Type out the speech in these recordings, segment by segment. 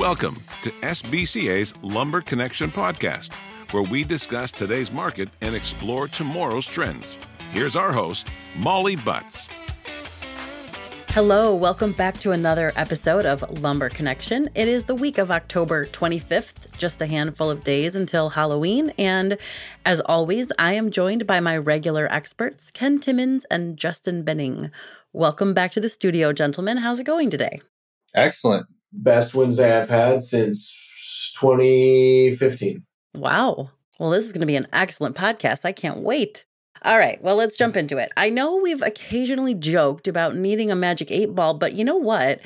Welcome to SBCA's Lumber Connection podcast, where we discuss today's market and explore tomorrow's trends. Here's our host, Molly Butts. Hello, welcome back to another episode of Lumber Connection. It is the week of October 25th, just a handful of days until Halloween. And as always, I am joined by my regular experts, Ken Timmons and Justin Benning. Welcome back to the studio, gentlemen. How's it going today? Excellent. Best Wednesday I've had since 2015. Wow. Well, this is going to be an excellent podcast. I can't wait. All right, well, let's jump into it. I know we've occasionally joked about needing a magic eight ball, but you know what?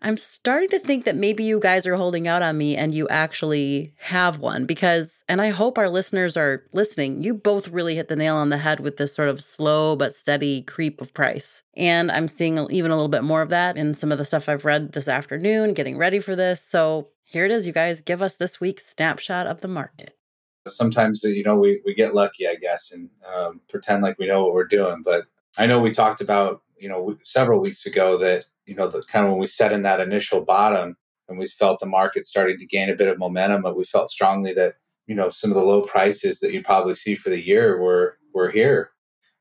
I'm starting to think that maybe you guys are holding out on me and you actually have one because, and I hope our listeners are listening, you both really hit the nail on the head with this sort of slow but steady creep of price. And I'm seeing even a little bit more of that in some of the stuff I've read this afternoon, getting ready for this. So here it is, you guys. Give us this week's snapshot of the market sometimes you know we, we get lucky i guess and um, pretend like we know what we're doing. But i know we talked about you know several weeks ago that you know the kind of when we set in that initial bottom and we felt the market starting to gain a bit of momentum but we felt strongly that you know some of the low prices that you probably see for the year were were here.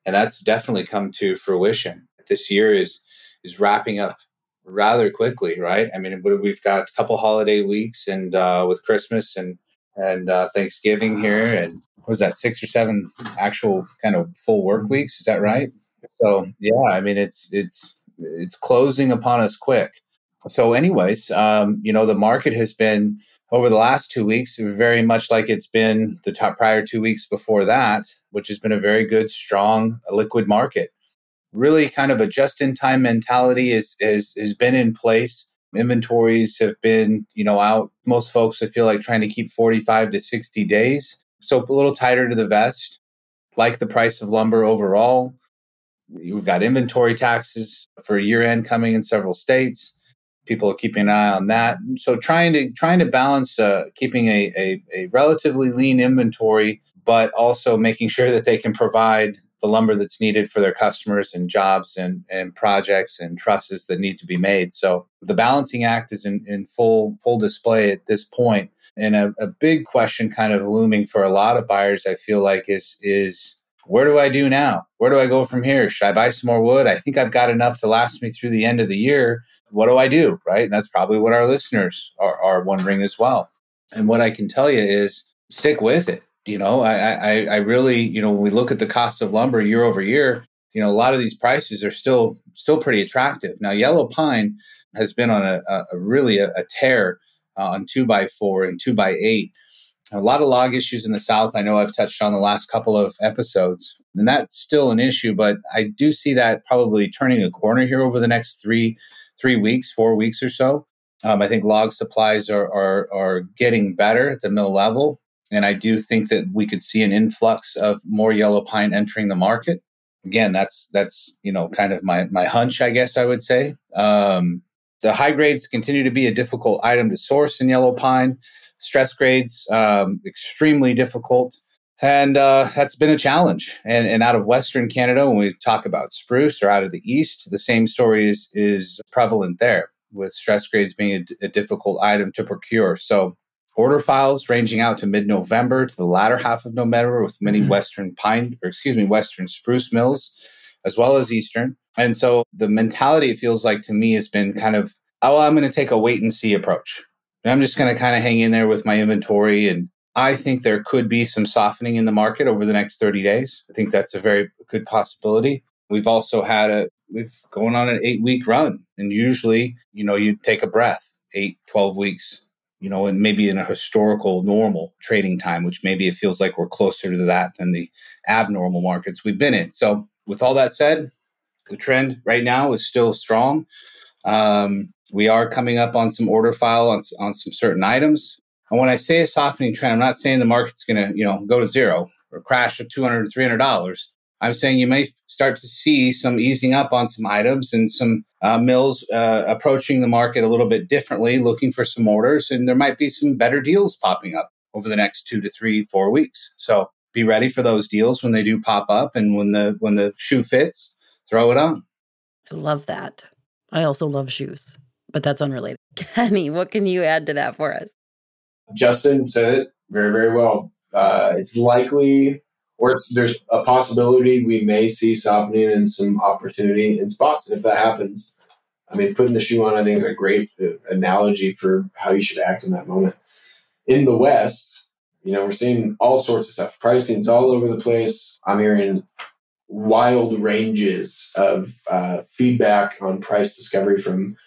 And that's definitely come to fruition. This year is is wrapping up rather quickly right? I mean we've got a couple holiday weeks and uh, with christmas and and uh, Thanksgiving here, and was that six or seven actual kind of full work weeks? Is that right? So yeah, I mean it's it's it's closing upon us quick. So, anyways, um, you know the market has been over the last two weeks very much like it's been the top prior two weeks before that, which has been a very good, strong, liquid market. Really, kind of a just-in-time mentality is is has been in place Inventories have been, you know, out. Most folks, I feel like trying to keep 45 to 60 days. So a little tighter to the vest, like the price of lumber overall. We've got inventory taxes for year end coming in several states. People are keeping an eye on that. So trying to trying to balance uh, keeping a, a, a relatively lean inventory, but also making sure that they can provide the lumber that's needed for their customers and jobs and, and projects and trusses that need to be made. So the balancing act is in, in full full display at this point. And a, a big question kind of looming for a lot of buyers, I feel like, is is where do I do now? Where do I go from here? Should I buy some more wood? I think I've got enough to last me through the end of the year. What do I do? Right. And that's probably what our listeners are, are wondering as well. And what I can tell you is stick with it you know, I, I, I really, you know, when we look at the cost of lumber year over year, you know, a lot of these prices are still still pretty attractive. Now, yellow pine has been on a, a, a really a, a tear uh, on two by four and two by eight. A lot of log issues in the south. I know I've touched on the last couple of episodes, and that's still an issue. But I do see that probably turning a corner here over the next three three weeks, four weeks or so. Um, I think log supplies are, are are getting better at the mill level. And I do think that we could see an influx of more yellow pine entering the market. Again, that's that's you know kind of my my hunch, I guess I would say. Um, the high grades continue to be a difficult item to source in yellow pine. Stress grades um, extremely difficult, and uh, that's been a challenge. And, and out of Western Canada, when we talk about spruce, or out of the East, the same story is is prevalent there, with stress grades being a, a difficult item to procure. So order files ranging out to mid-November to the latter half of November with many mm-hmm. Western pine, or excuse me, Western spruce mills, as well as Eastern. And so the mentality, it feels like to me, has been kind of, oh, well, I'm going to take a wait and see approach. And I'm just going to kind of hang in there with my inventory. And I think there could be some softening in the market over the next 30 days. I think that's a very good possibility. We've also had a, we've going on an eight week run. And usually, you know, you take a breath, eight, 12 weeks you know, and maybe in a historical normal trading time, which maybe it feels like we're closer to that than the abnormal markets we've been in. So, with all that said, the trend right now is still strong. Um, we are coming up on some order file on, on some certain items. And when I say a softening trend, I'm not saying the market's going to, you know, go to zero or crash to 200 or 300 dollars. I'm saying you may start to see some easing up on some items and some uh, mills uh, approaching the market a little bit differently, looking for some orders, and there might be some better deals popping up over the next two to three, four weeks. So be ready for those deals when they do pop up, and when the when the shoe fits, throw it on. I love that. I also love shoes. but that's unrelated. Kenny, what can you add to that for us? Justin said it very, very well. Uh, it's likely, or there's a possibility we may see softening and some opportunity in spots. And if that happens, I mean, putting the shoe on, I think, is a great uh, analogy for how you should act in that moment. In the West, you know, we're seeing all sorts of stuff. Pricing's all over the place. I'm hearing wild ranges of uh, feedback on price discovery from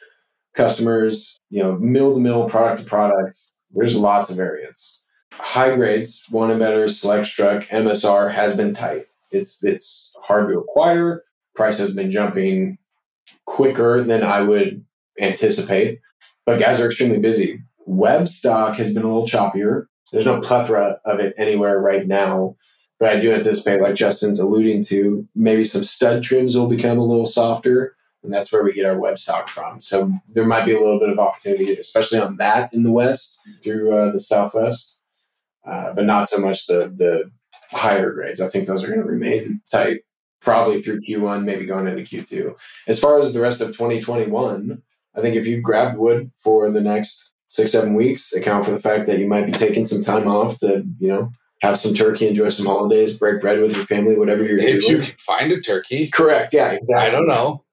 customers, you know, mill to mill, product to product. There's lots of variance. High grades, one and better, select struck, MSR has been tight. It's it's hard to acquire. Price has been jumping quicker than I would anticipate. But guys are extremely busy. Web stock has been a little choppier. There's no plethora of it anywhere right now. But I do anticipate, like Justin's alluding to, maybe some stud trims will become a little softer and that's where we get our web stock from. So there might be a little bit of opportunity, especially on that in the west through uh, the southwest, uh, but not so much the the higher grades. I think those are going to remain tight probably through Q1, maybe going into Q2. As far as the rest of 2021, I think if you've grabbed wood for the next six seven weeks, account for the fact that you might be taking some time off to you know have some turkey, enjoy some holidays, break bread with your family, whatever you're if doing. you can find a turkey, correct? Yeah, exactly. I don't know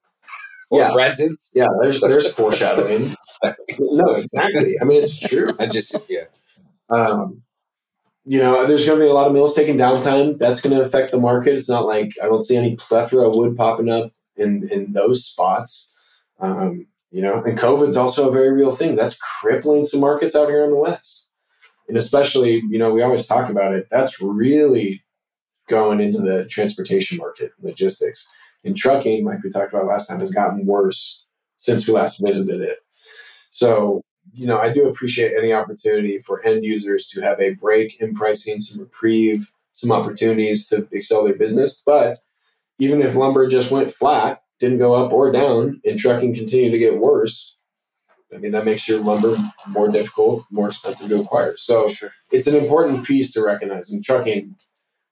or Yeah. presents. Yeah, there's there's foreshadowing. no, exactly. I mean, it's true. I just yeah. Um, you know, there's going to be a lot of mills taking downtime. That's going to affect the market. It's not like I don't see any plethora of wood popping up in in those spots. Um, you know, and COVID's also a very real thing. That's crippling some markets out here in the West, and especially, you know, we always talk about it. That's really going into the transportation market, logistics, and trucking. Like we talked about last time, has gotten worse since we last visited it. So you know, I do appreciate any opportunity for end users to have a break in pricing, some reprieve, some opportunities to excel their business. But even if lumber just went flat, didn't go up or down, and trucking continued to get worse, I mean, that makes your lumber more difficult, more expensive to acquire. So Sure. it's an important piece to recognize. And trucking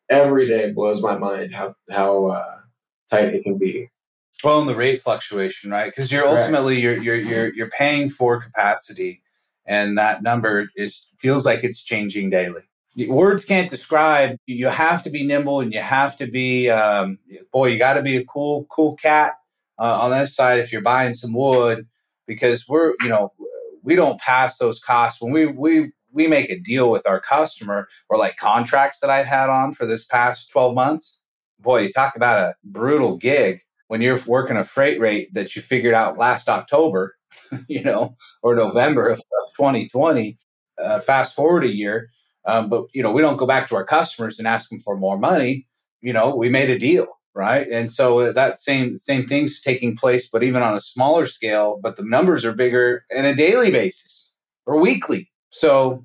every day blows my mind how, how uh, tight it can be. Well, and the rate fluctuation, right? Because you're Correct. ultimately you're you're you're you're paying for capacity, and that number is feels like it's changing daily. Words can't describe. You have to be nimble, and you have to be. Um, boy, you got to be a cool cool cat uh, on this side if you're buying some wood, because we're you know we don't pass those costs when we we we make a deal with our customer or like contracts that I've had on for this past twelve months. Boy, you talk about a brutal gig when you're working a freight rate that you figured out last October, you know, or November of, of 2020, uh, fast forward a year. Um, but, you know, we don't go back to our customers and ask them for more money. You know, we made a deal, right? And so uh, that same same thing's taking place, but even on a smaller scale, but the numbers are bigger on a daily basis or weekly. So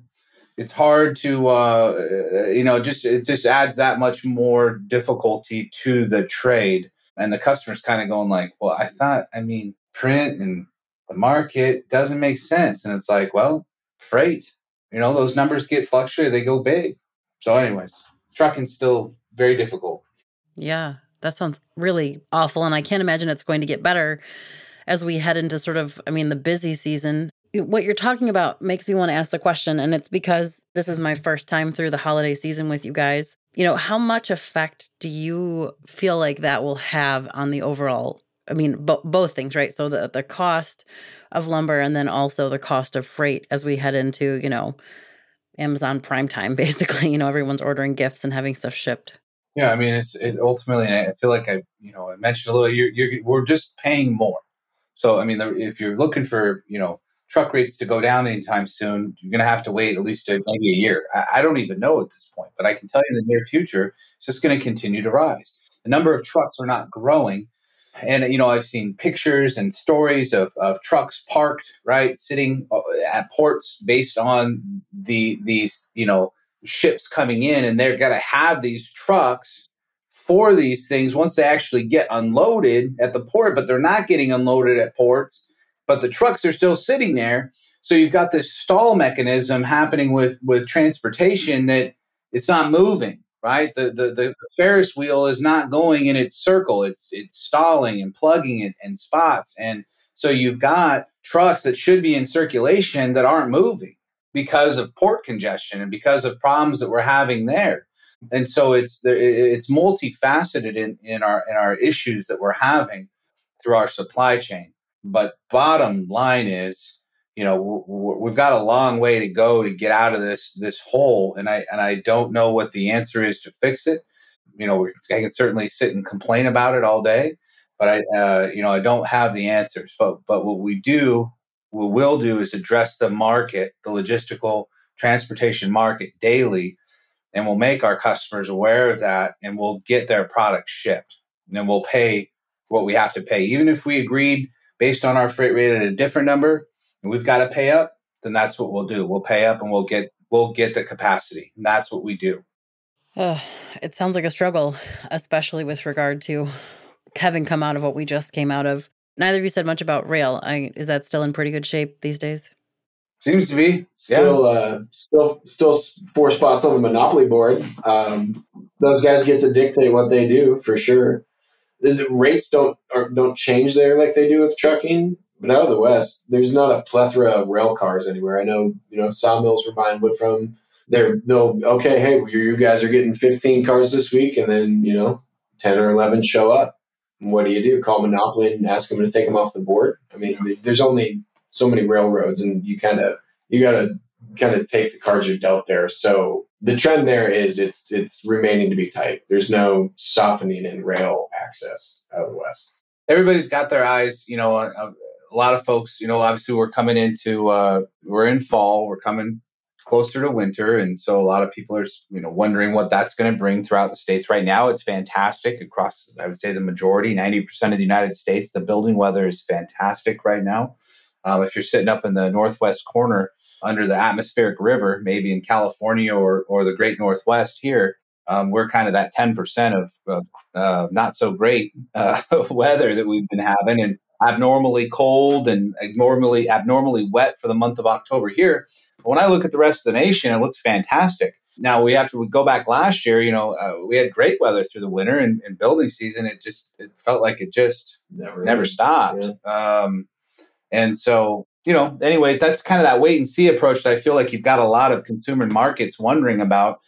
it's hard to uh, uh, you know just it just adds that much more difficulty to the trade and the customer's kind of going like well i thought i mean print and the market doesn't make sense and it's like well freight you know those numbers get fluctuated they go big so anyways trucking's still very difficult Yeah, that sounds really awful. And I can't imagine it's going to get better as we head into sort of, I mean, the busy season. What you're talking about makes me want to ask the question, and it's because this is my first time through the holiday season with you guys. You know, how much effect do you feel like that will have on the overall? I mean, bo- both things, right? So the the cost of lumber, and then also the cost of freight as we head into, you know, Amazon Prime Time. Basically, you know, everyone's ordering gifts and having stuff shipped. Yeah, I mean, it's it ultimately. I feel like I, you know, I mentioned a little. You're, you're we're just paying more. So I mean, if you're looking for, you know, truck rates to go down anytime soon, you're going to have to wait at least maybe a year. I, I don't even know at this point, but I can tell you in the near future, it's just going to continue to rise. The number of trucks are not growing. And, you know, I've seen pictures and stories of, of trucks parked, right, sitting uh, at ports based on the these, you know, ships coming in. And they're going to have these trucks for these things once they actually get unloaded at the port, but they're not getting unloaded at ports but the trucks are still sitting there. So you've got this stall mechanism happening with with transportation that it's not moving, right? The the the, the Ferris wheel is not going in its circle. It's it's stalling and plugging it in spots, and So you've got trucks that should be in circulation that aren't moving because of port congestion and because of problems that we're having there. And so it's it's multifaceted in, in our in our issues that we're having through our supply chain. But bottom line is, you know, we've got a long way to go to get out of this this hole, and I and I don't know what the answer is to fix it. You know, I can certainly sit and complain about it all day, but I, uh, you know, I don't have the answers. But but what we do, what we'll do is address the market, the logistical transportation market daily, and we'll make our customers aware of that, and we'll get their product shipped, and then we'll pay what we have to pay, even if we agreed based on our freight rate at a different number, and we've got to pay up. Then that's what we'll do. We'll pay up, and we'll get we'll get the capacity, and that's what we do. Uh, it sounds like a struggle, especially with regard to having come out of what we just came out of. Neither of you said much about rail. I, is that still in pretty good shape these days? Seems to be still, yeah. uh, still, still four spots on the monopoly board. Um, those guys get to dictate what they do for sure. The, rates don't or don't change there like they do with trucking. But out of the west, there's not a plethora of rail cars anywhere. I know, you know, sawmills we're buying wood from. They're they'll okay, hey, you guys are getting 15 cars this week, and then you know, 10 or 11 show up what do you do? Call Monopoly and ask them to take them off the board? I mean, there's only so many railroads, and you kind of you got to kind of take the cards you're dealt there. So the trend there is it's it's remaining to be tight. There's no softening in rail access out of the west. Everybody's got their eyes, you know. a lot of folks, you know, obviously we're coming into uh, we're in fall, we're coming closer to winter and so a lot of people are you know wondering what that's going to bring throughout the states right now it's fantastic across i would say the majority 90% of the united states the building weather is fantastic right now um, if you're sitting up in the northwest corner under the atmospheric river maybe in california or, or the great northwest here um, we're kind of that 10% of uh, uh, not so great uh, weather that we've been having and abnormally cold and abnormally abnormally wet for the month of october here but when I look at the rest of the nation, it looks fantastic. Now we have to go back last year. You know, uh, we had great weather through the winter and, and, building season. It just it felt like it just never never stopped. Yeah. Um, and so you know, anyways, that's kind of that wait and see approach that I feel like you've got a lot of consumer markets wondering about.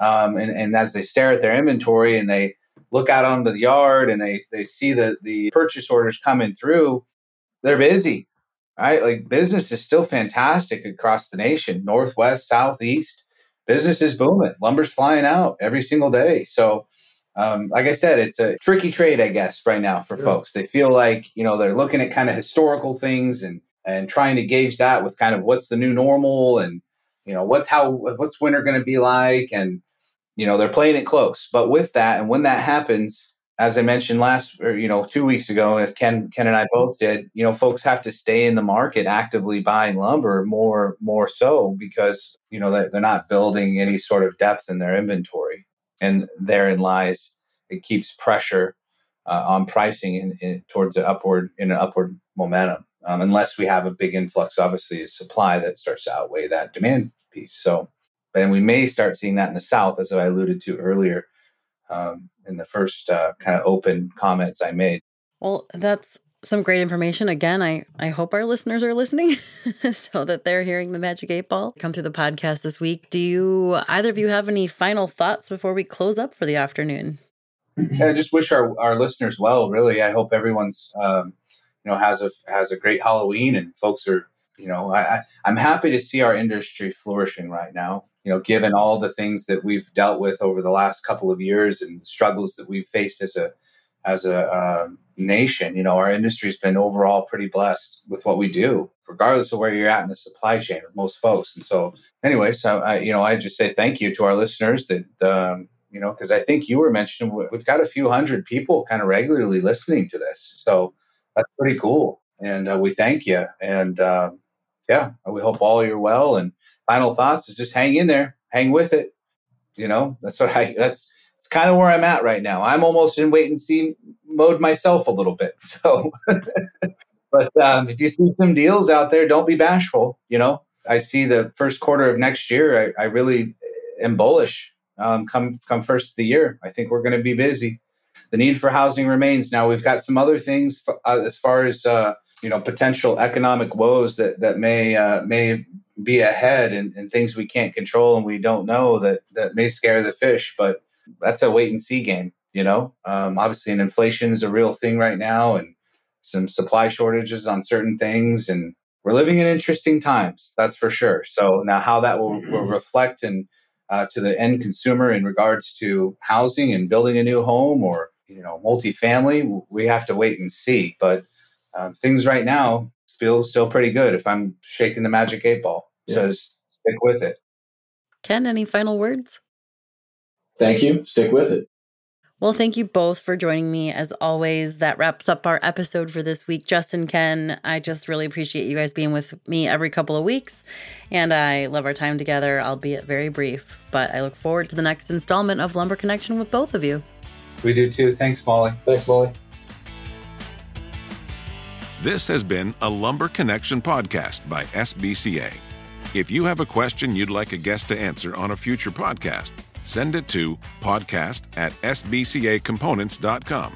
Um, and, and as they stare at their inventory and they look out onto the yard and they they see the the purchase orders coming through, they're busy right? Like business is still fantastic across the nation, northwest, southeast. Business is booming. Lumber's flying out every single day. So, um, like I said, it's a tricky trade, I guess, right now for yeah. folks. They feel like you know they're looking at kind of historical things and and trying to gauge that with kind of what's the new normal and you know what's how what's winter going to be like and you know they're playing it close. But with that, and when that happens, as I mentioned last, or you know, two weeks ago, as Ken, Ken and I both did, you know, folks have to stay in the market actively buying lumber more, more so because you know they're not building any sort of depth in their inventory, and therein lies it keeps pressure uh, on pricing in, in, towards the upward in an upward momentum. Um, unless we have a big influx, obviously, of supply that starts to outweigh that demand piece. So, and we may start seeing that in the South, as I alluded to earlier um, in the first uh, kind of open comments I made. Well, that's some great information. Again, I, I hope our listeners are listening so that they're hearing the Magic Eight Ball come through the podcast this week. Do you either of you have any final thoughts before we close up for the afternoon? I just wish our, our listeners well. Really, I hope everyone's um, you know has a has a great Halloween and folks are you know I, I I'm happy to see our industry flourishing right now you know, given all the things that we've dealt with over the last couple of years and the struggles that we've faced as a as a uh, nation, you know, our industry's been overall pretty blessed with what we do, regardless of where you're at in the supply chain with most folks. And so, anyway, so I, you know, I just say thank you to our listeners that, um, you know, because I think you were mentioning we've got a few hundred people kind of regularly listening to this, so that's pretty cool, and uh, we thank you. And um, yeah, we hope all you're well and final thoughts is just hang in there, hang with it. You know, that's what I, that's, it's kind of where I'm at right now. I'm almost in wait and see mode myself a little bit. So, but um, if you see some deals out there, don't be bashful. You know, I see the first quarter of next year. I, I really am bullish. Um, come come first of the year, I think we're going to be busy. The need for housing remains. Now we've got some other things uh, as far as uh, you know potential economic woes that that may uh, may be ahead and, and things we can't control and we don't know that that may scare the fish. But that's a wait and see game. You know, um, obviously, and inflation is a real thing right now, and some supply shortages on certain things, and we're living in interesting times. That's for sure. So now, how that will, will reflect and uh, to the end consumer in regards to housing and building a new home or you know multifamily, we have to wait and see. But um, things right now feel still pretty good. If I'm shaking the magic eight ball, yeah. says stick with it. Ken, any final words? Thank you. Stick with it. Well, thank you both for joining me. As always, that wraps up our episode for this week. Justin, Ken, I just really appreciate you guys being with me every couple of weeks. And I love our time together, albeit very brief. But I look forward to the next installment of Lumber Connection with both of you. We do too. Thanks, Molly. Thanks, Molly. This has been a Lumber Connection podcast by SBCA. If you have a question you'd like a guest to answer on a future podcast, send it to podcast at sbcacomponents.com.